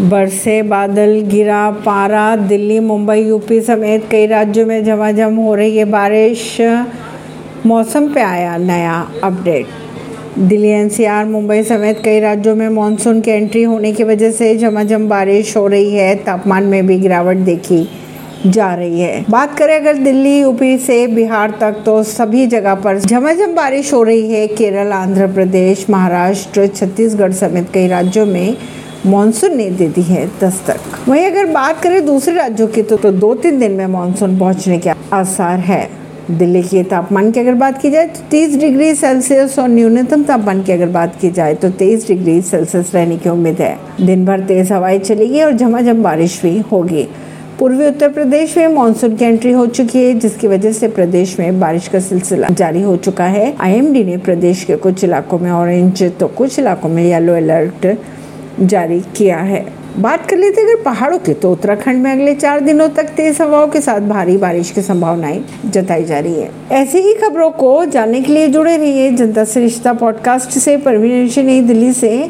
बरसे, बादल, गिरा, पारा, दिल्ली, मुंबई, यूपी समेत कई राज्यों में झमाझम हो रही है बारिश। मौसम पे आया नया अपडेट। दिल्ली, एनसीआर, मुंबई समेत कई राज्यों में मानसून की एंट्री होने की वजह से झमाझम बारिश हो रही है। तापमान में भी गिरावट देखी जा रही है। बात करें अगर दिल्ली, यूपी से बिहार तक तो सभी जगह पर झमाझम बारिश हो रही है। केरल, आंध्र प्रदेश, महाराष्ट्र, छत्तीसगढ़ समेत कई राज्यों में मानसून ने दे दी है दस्तक वहीं अगर बात करें दूसरे राज्यों की तो, तो दो तीन दिन में मानसून पहुँचने के आसार है। दिल्ली के तापमान की अगर बात की जाए तो 30 डिग्री सेल्सियस और न्यूनतम तापमान की अगर बात की जाए तो 23 डिग्री सेल्सियस रहने की उम्मीद है। दिन भर तेज हवाएँ चलेगी और झमाझम बारिश भी होगी। पूर्वी उत्तर प्रदेश में मानसून की एंट्री हो चुकी है जिसकी वजह से प्रदेश में बारिश का सिलसिला जारी हो चुका है। आईएमडी ने प्रदेश के कुछ इलाकों में ऑरेंज तो कुछ इलाकों में येलो अलर्ट जारी किया है। बात कर लेते अगर पहाड़ों के तो उत्तराखंड में अगले चार दिनों तक तेज हवाओं के साथ भारी बारिश की संभावनाएँ जताई जा रही है। ऐसी ही खबरों को जानने के लिए जुड़े रहिए जनता से रिश्ता पॉडकास्ट से। परवीन नई दिल्ली से